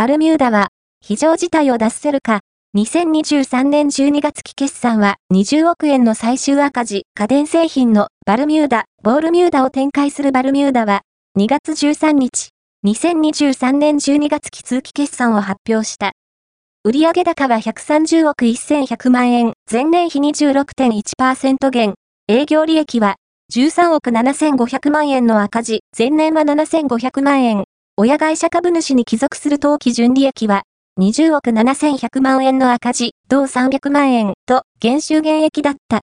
バルミューダは、非常事態を脱せるか、2023年12月期決算は20億円の最終赤字、家電製品のバルミューダ、ボールミューダを展開するバルミューダは、2月13日、2023年12月期通期決算を発表した。売上高は130億1100万円、前年比26.1%減、営業利益は13億7500万円の赤字、前年は7500万円、親会社株主に帰属する当期純利益は20億7100万円の赤字、同300万円と減収減益だった。